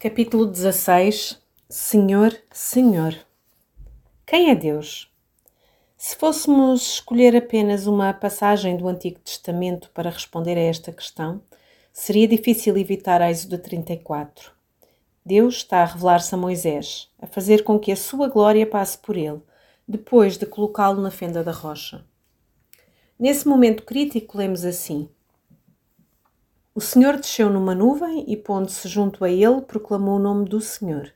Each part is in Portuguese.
Capítulo 16 Senhor, Senhor. Quem é Deus? Se fôssemos escolher apenas uma passagem do Antigo Testamento para responder a esta questão, seria difícil evitar Êxodo 34. Deus está a revelar-se a Moisés, a fazer com que a sua glória passe por ele, depois de colocá-lo na fenda da rocha. Nesse momento crítico, lemos assim: o Senhor desceu numa nuvem e, pondo-se junto a ele, proclamou o nome do Senhor.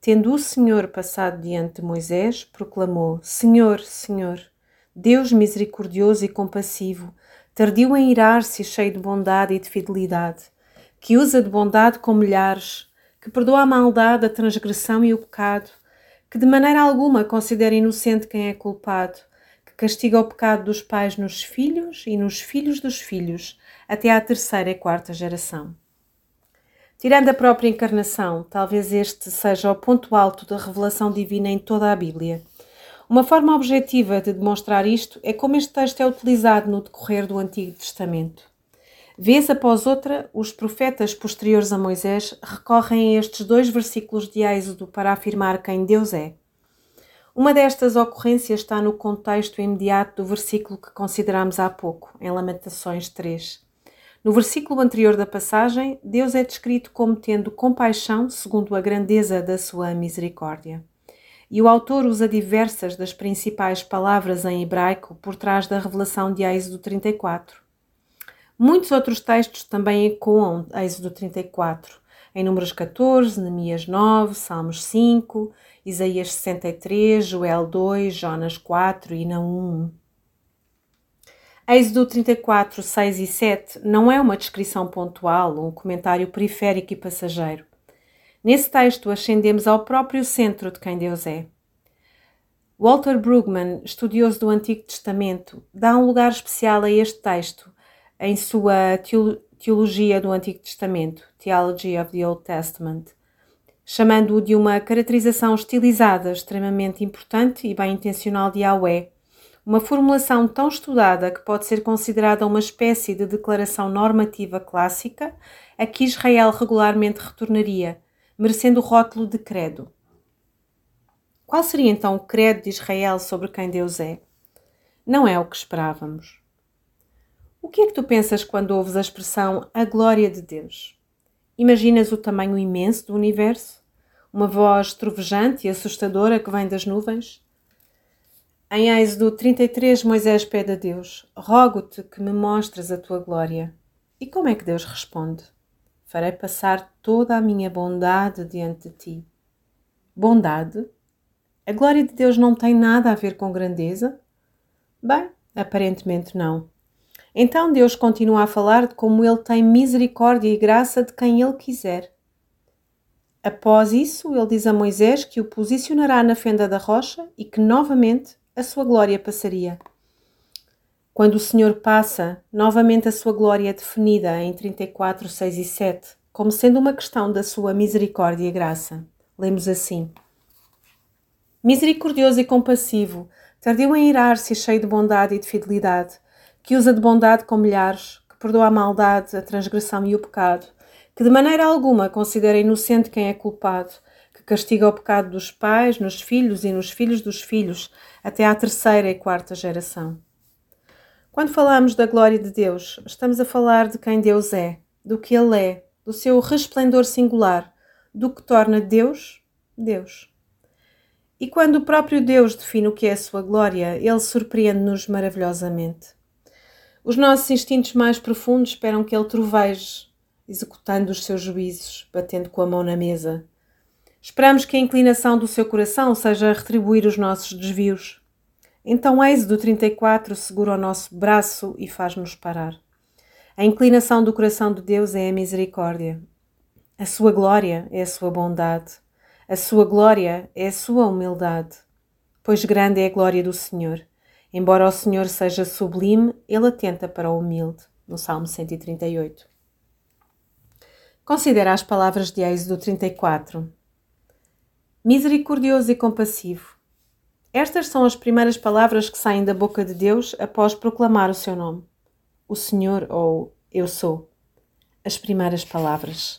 Tendo o Senhor passado diante de Moisés, proclamou: Senhor, Senhor, Deus misericordioso e compassivo, tardio em irar-se e cheio de bondade e de fidelidade, que usa de bondade com milhares, que perdoa a maldade, a transgressão e o pecado, que de maneira alguma considera inocente quem é culpado, que castiga o pecado dos pais nos filhos e nos filhos dos filhos até à terceira e quarta geração. Tirando a própria encarnação, talvez este seja o ponto alto da revelação divina em toda a Bíblia. Uma forma objetiva de demonstrar isto é como este texto é utilizado no decorrer do Antigo Testamento. Vez após outra, os profetas posteriores a Moisés recorrem a estes dois versículos de Êxodo para afirmar quem Deus é. Uma destas ocorrências está no contexto imediato do versículo que consideramos há pouco, em Lamentações 3. No versículo anterior da passagem, Deus é descrito como tendo compaixão segundo a grandeza da sua misericórdia. E o autor usa diversas das principais palavras em hebraico por trás da revelação de Êxodo 34. Muitos outros textos também ecoam Êxodo 34, em Números 14, Neemias 9, Salmos 5, Isaías 63, Joel 2, Jonas 4 e Naum 1. Êxodo 34, 6 e 7 não é uma descrição pontual, um comentário periférico e passageiro. Nesse texto ascendemos ao próprio centro de quem Deus é. Walter Brueggemann, estudioso do Antigo Testamento, dá um lugar especial a este texto em sua Teologia do Antigo Testamento, Theology of the Old Testament, chamando-o de uma caracterização estilizada, extremamente importante e bem intencional de Yahweh, uma formulação tão estudada que pode ser considerada uma espécie de declaração normativa clássica a que Israel regularmente retornaria, merecendo o rótulo de credo. Qual seria então o credo de Israel sobre quem Deus é? Não é o que esperávamos. O que é que tu pensas quando ouves a expressão a glória de Deus? Imaginas o tamanho imenso do universo? Uma voz trovejante e assustadora que vem das nuvens? Em Êxodo 33, Moisés pede a Deus: Rogo-te que me mostres a tua glória. E como é que Deus responde? Farei passar toda a minha bondade diante de ti. Bondade? A glória de Deus não tem nada a ver com grandeza? Bem, aparentemente não. Então Deus continua a falar de como ele tem misericórdia e graça de quem ele quiser. Após isso, ele diz a Moisés que o posicionará na fenda da rocha e que novamente a sua glória passaria. Quando o Senhor passa, novamente a sua glória é definida em 34, 6 e 7, como sendo uma questão da sua misericórdia e graça. Lemos assim: Misericordioso e compassivo, tardio em irar-se e cheio de bondade e de fidelidade, que usa de bondade com milhares, que perdoa a maldade, a transgressão e o pecado, que de maneira alguma considera inocente quem é culpado, castiga o pecado dos pais nos filhos e nos filhos dos filhos, até à terceira e quarta geração. Quando falamos da glória de Deus, estamos a falar de quem Deus é, do que Ele é, do seu resplendor singular, do que torna Deus, Deus. E quando o próprio Deus define o que é a sua glória, Ele surpreende-nos maravilhosamente. Os nossos instintos mais profundos esperam que Ele troveje, executando os seus juízos, batendo com a mão na mesa, Esperamos que a inclinação do seu coração seja retribuir os nossos desvios. Então, Êxodo 34 segura o nosso braço e faz-nos parar. A inclinação do coração de Deus é a misericórdia. A sua glória é a sua bondade. A sua glória é a sua humildade. Pois grande é a glória do Senhor. Embora o Senhor seja sublime, ele atenta para o humilde. No Salmo 138. Considera as palavras de Êxodo 34 misericordioso e compassivo. Estas são as primeiras palavras que saem da boca de Deus após proclamar o seu nome. O Senhor ou Eu sou. As primeiras palavras.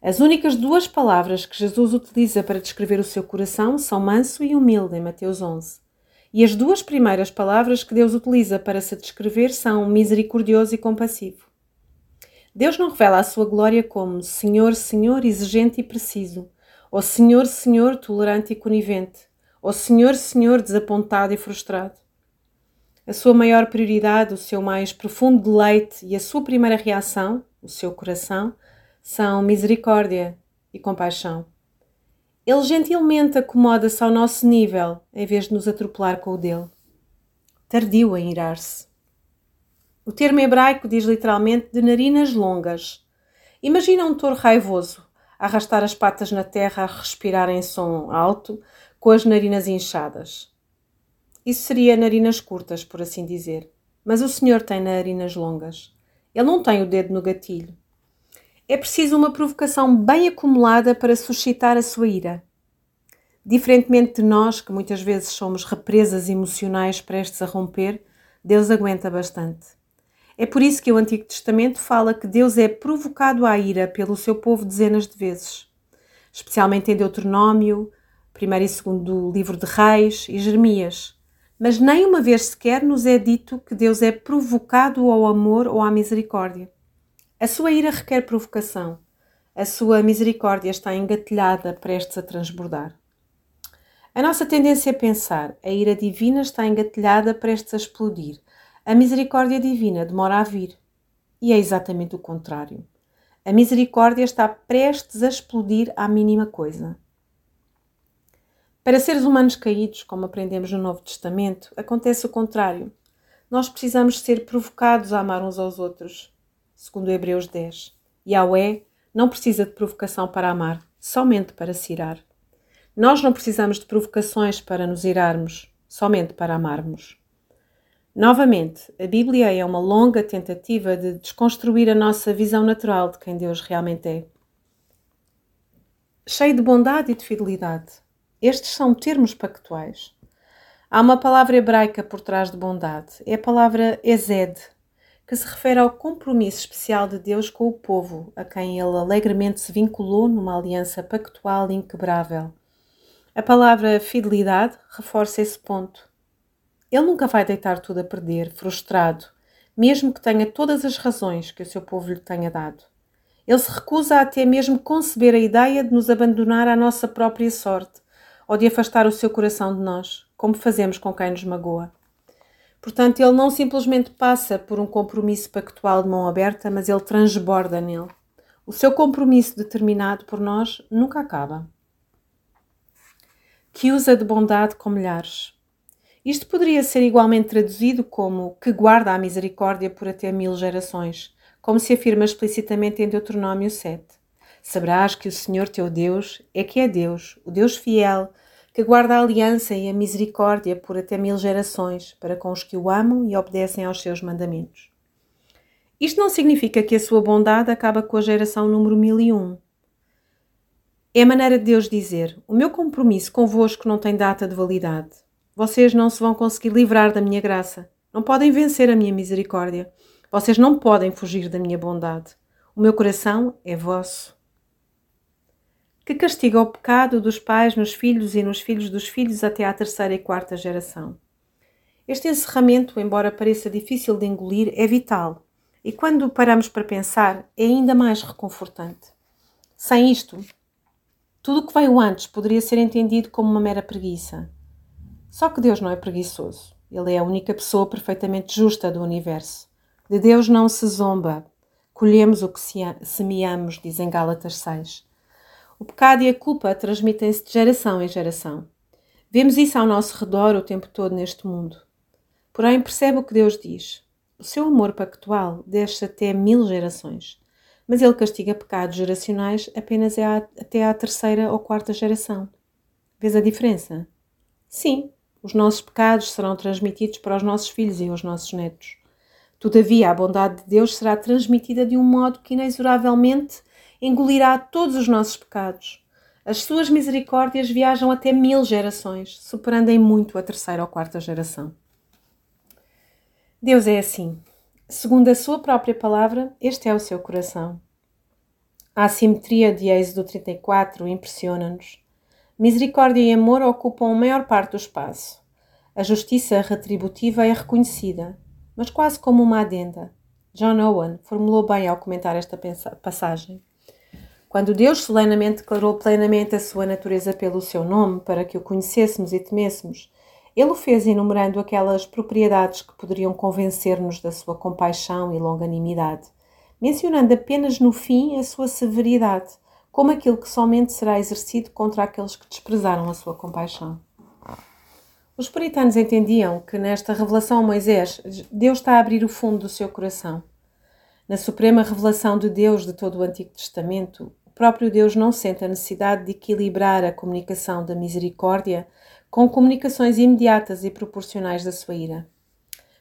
As únicas duas palavras que Jesus utiliza para descrever o seu coração são manso e humilde, em Mateus 11. E as duas primeiras palavras que Deus utiliza para se descrever são misericordioso e compassivo. Deus não revela a sua glória como Senhor, Senhor, exigente e preciso, ou Senhor, Senhor, tolerante e conivente, ou Senhor, Senhor, desapontado e frustrado. A sua maior prioridade, o seu mais profundo deleite e a sua primeira reação, o seu coração, são misericórdia e compaixão. Ele gentilmente acomoda-se ao nosso nível em vez de nos atropelar com o dele. Tardio em irar-se. O termo hebraico diz literalmente de narinas longas. Imagina um touro raivoso arrastar as patas na terra a respirar em som alto, com as narinas inchadas. Isso seria narinas curtas, por assim dizer. Mas o senhor tem narinas longas. Ele não tem o dedo no gatilho. É preciso uma provocação bem acumulada para suscitar a sua ira. Diferentemente de nós, que muitas vezes somos represas emocionais prestes a romper, Deus aguenta bastante. É por isso que o Antigo Testamento fala que Deus é provocado à ira pelo seu povo dezenas de vezes, especialmente em Deuteronômio, 1 e 2 livro de Reis e Jeremias. Mas nem uma vez sequer nos é dito que Deus é provocado ao amor ou à misericórdia. A sua ira requer provocação. A sua misericórdia está engatilhada, prestes a transbordar. A nossa tendência é pensar a ira divina está engatilhada, prestes a explodir. A misericórdia divina demora a vir. E é exatamente o contrário. A misericórdia está prestes a explodir à mínima coisa. Para seres humanos caídos, como aprendemos no Novo Testamento, acontece o contrário. Nós precisamos ser provocados a amar uns aos outros segundo Hebreus 10. Yahweh não precisa de provocação para amar, somente para se irar. Nós não precisamos de provocações para nos irarmos, somente para amarmos. Novamente, a Bíblia é uma longa tentativa de desconstruir a nossa visão natural de quem Deus realmente é. Cheio de bondade e de fidelidade. Estes são termos pactuais. Há uma palavra hebraica por trás de bondade. É a palavra Ezed, que se refere ao compromisso especial de Deus com o povo, a quem ele alegremente se vinculou numa aliança pactual inquebrável. A palavra fidelidade reforça esse ponto. Ele nunca vai deitar tudo a perder, frustrado, mesmo que tenha todas as razões que o seu povo lhe tenha dado. Ele se recusa a até mesmo conceber a ideia de nos abandonar à nossa própria sorte ou de afastar o seu coração de nós, como fazemos com quem nos magoa. Portanto, ele não simplesmente passa por um compromisso pactual de mão aberta, mas ele transborda nele. O seu compromisso determinado por nós nunca acaba. Que usa de bondade com milhares. Isto poderia ser igualmente traduzido como que guarda a misericórdia por até mil gerações, como se afirma explicitamente em Deuteronômio 7. Saberás que o Senhor teu Deus é que é Deus, o Deus fiel, que guarda a aliança e a misericórdia por até mil gerações para com os que o amam e obedecem aos seus mandamentos. Isto não significa que a sua bondade acaba com a geração número mil e um. É a maneira de Deus dizer: O meu compromisso convosco não tem data de validade. Vocês não se vão conseguir livrar da minha graça. Não podem vencer a minha misericórdia. Vocês não podem fugir da minha bondade. O meu coração é vosso que castiga o pecado dos pais nos filhos e nos filhos dos filhos até à terceira e quarta geração. Este encerramento, embora pareça difícil de engolir, é vital e quando paramos para pensar, é ainda mais reconfortante. Sem isto, tudo o que veio antes poderia ser entendido como uma mera preguiça. Só que Deus não é preguiçoso. Ele é a única pessoa perfeitamente justa do universo. De Deus não se zomba. Colhemos o que semeamos, dizem Gálatas 6. O pecado e a culpa transmitem-se de geração em geração. Vemos isso ao nosso redor o tempo todo neste mundo. Porém, percebe o que Deus diz. O seu amor pactual desce até mil gerações, mas ele castiga pecados geracionais apenas até à terceira ou quarta geração. Vês a diferença? Sim, os nossos pecados serão transmitidos para os nossos filhos e os nossos netos. Todavia, a bondade de Deus será transmitida de um modo que inexoravelmente engolirá todos os nossos pecados. As suas misericórdias viajam até mil gerações, superando em muito a terceira ou quarta geração. Deus é assim. Segundo a sua própria palavra, este é o seu coração. A assimetria de Êxodo 34 impressiona-nos. Misericórdia e amor ocupam a maior parte do espaço. A justiça retributiva é reconhecida, mas quase como uma adenda. John Owen formulou bem ao comentar esta passagem. Quando Deus solenemente declarou plenamente a sua natureza pelo seu nome, para que o conhecêssemos e temêssemos, ele o fez enumerando aquelas propriedades que poderiam convencer-nos da sua compaixão e longanimidade mencionando apenas no fim a sua severidade, como aquilo que somente será exercido contra aqueles que desprezaram a sua compaixão. Os puritanos entendiam que nesta revelação a Moisés, Deus está a abrir o fundo do seu coração. Na suprema revelação de Deus de todo o Antigo Testamento, o próprio Deus não sente a necessidade de equilibrar a comunicação da misericórdia com comunicações imediatas e proporcionais da sua ira.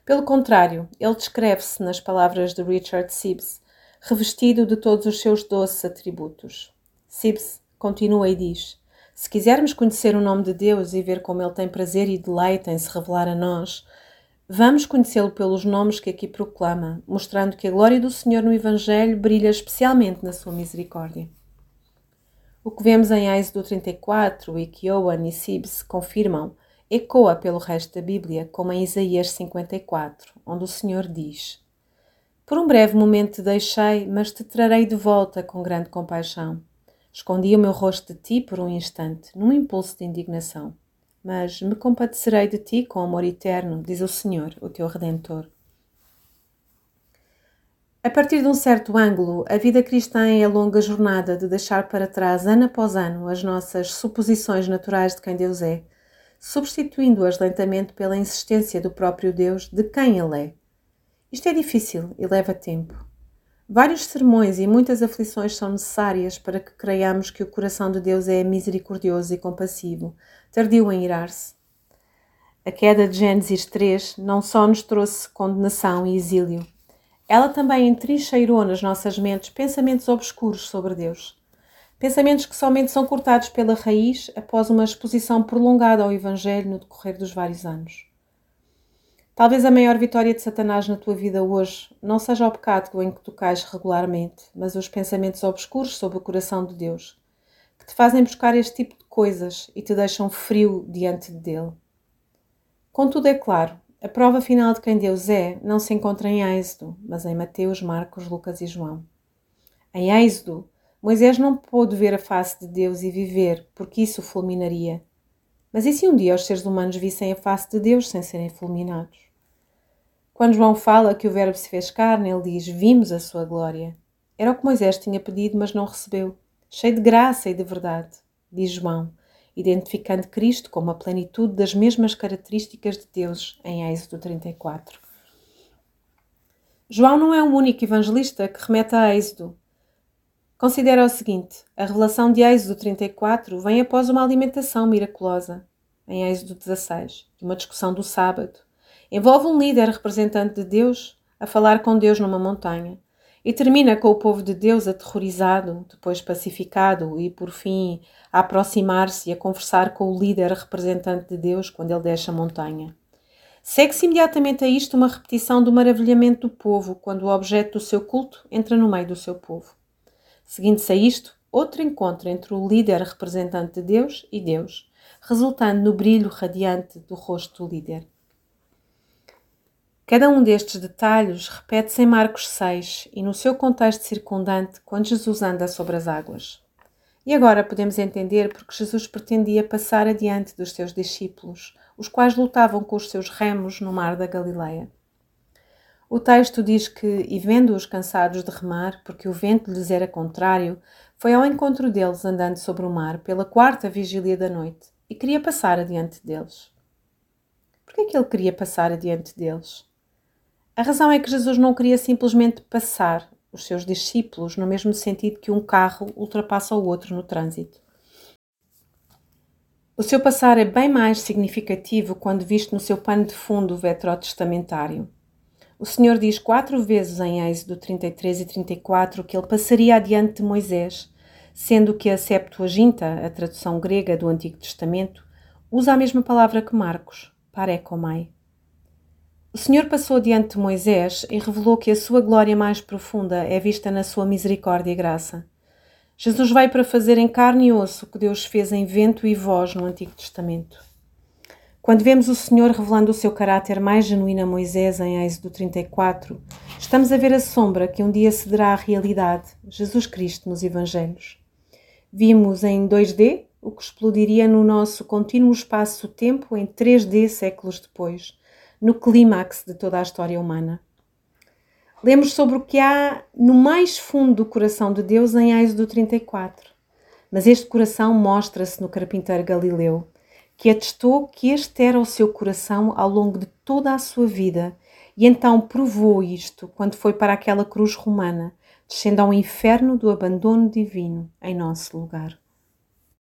Pelo contrário, ele descreve-se nas palavras de Richard Sibbes revestido de todos os seus doces atributos. Sibbes continua e diz: Se quisermos conhecer o nome de Deus e ver como Ele tem prazer e deleite em se revelar a nós, vamos conhecê-lo pelos nomes que aqui proclama, mostrando que a glória do Senhor no Evangelho brilha especialmente na sua misericórdia. O que vemos em Êxodo 34 e que Owen e Sibbes confirmam ecoa pelo resto da Bíblia, como em Isaías 54, onde o Senhor diz: por um breve momento te deixei, mas te trarei de volta com grande compaixão. Escondi o meu rosto de ti por um instante, num impulso de indignação. Mas me compadecerei de ti com amor eterno, diz o Senhor, o teu Redentor. A partir de um certo ângulo, a vida cristã é a longa jornada de deixar para trás, ano após ano, as nossas suposições naturais de quem Deus é, substituindo-as lentamente pela insistência do próprio Deus de quem Ele é isto é difícil e leva tempo. Vários sermões e muitas aflições são necessárias para que creiamos que o coração de Deus é misericordioso e compassivo, tardio em irar-se. A queda de Gênesis 3 não só nos trouxe condenação e exílio, ela também entrincheirou nas nossas mentes pensamentos obscuros sobre Deus. Pensamentos que somente são cortados pela raiz após uma exposição prolongada ao Evangelho no decorrer dos vários anos. Talvez a maior vitória de Satanás na tua vida hoje não seja o pecado em que tu cais regularmente, mas os pensamentos obscuros sobre o coração de Deus, que te fazem buscar este tipo de coisas e te deixam frio diante dele. Contudo, é claro, a prova final de quem Deus é não se encontra em Êxodo, mas em Mateus, Marcos, Lucas e João. Em Êxodo, Moisés não pôde ver a face de Deus e viver, porque isso fulminaria. Mas e se um dia os seres humanos vissem a face de Deus sem serem fulminados? Quando João fala que o Verbo se fez carne, ele diz: Vimos a sua glória. Era o que Moisés tinha pedido, mas não recebeu. Cheio de graça e de verdade, diz João, identificando Cristo como a plenitude das mesmas características de Deus em Êxodo 34. João não é o único evangelista que remete a Êxodo. Considera o seguinte: a revelação de Êxodo 34 vem após uma alimentação miraculosa, em Êxodo 16, e uma discussão do sábado, Envolve um líder representante de Deus a falar com Deus numa montanha e termina com o povo de Deus aterrorizado, depois pacificado e, por fim, a aproximar-se e a conversar com o líder representante de Deus quando ele deixa a montanha. Segue-se imediatamente a isto uma repetição do maravilhamento do povo quando o objeto do seu culto entra no meio do seu povo. Seguindo-se a isto, outro encontro entre o líder representante de Deus e Deus, resultando no brilho radiante do rosto do líder. Cada um destes detalhes repete-se em Marcos 6 e no seu contexto circundante quando Jesus anda sobre as águas. E agora podemos entender porque Jesus pretendia passar adiante dos seus discípulos, os quais lutavam com os seus remos no mar da Galileia. O texto diz que, e vendo-os cansados de remar, porque o vento lhes era contrário, foi ao encontro deles andando sobre o mar pela quarta vigília da noite e queria passar adiante deles. Por que é que ele queria passar adiante deles? A razão é que Jesus não queria simplesmente passar os seus discípulos no mesmo sentido que um carro ultrapassa o outro no trânsito. O seu passar é bem mais significativo quando visto no seu pano de fundo veterotestamentário. O Senhor diz quatro vezes em Êxodo 33 e 34 que ele passaria adiante de Moisés, sendo que a Septuaginta, a tradução grega do Antigo Testamento, usa a mesma palavra que Marcos, parekomai. O Senhor passou diante de Moisés e revelou que a sua glória mais profunda é vista na sua misericórdia e graça. Jesus vai para fazer em carne e osso o que Deus fez em vento e voz no Antigo Testamento. Quando vemos o Senhor revelando o seu caráter mais genuíno a Moisés em Êxodo 34, estamos a ver a sombra que um dia cederá à realidade, Jesus Cristo, nos Evangelhos. Vimos em 2D o que explodiria no nosso contínuo espaço-tempo em 3D séculos depois, no clímax de toda a história humana. Lemos sobre o que há no mais fundo do coração de Deus em Êxodo 34. Mas este coração mostra-se no carpinteiro Galileu, que atestou que este era o seu coração ao longo de toda a sua vida e então provou isto quando foi para aquela cruz romana, descendo ao inferno do abandono divino em nosso lugar.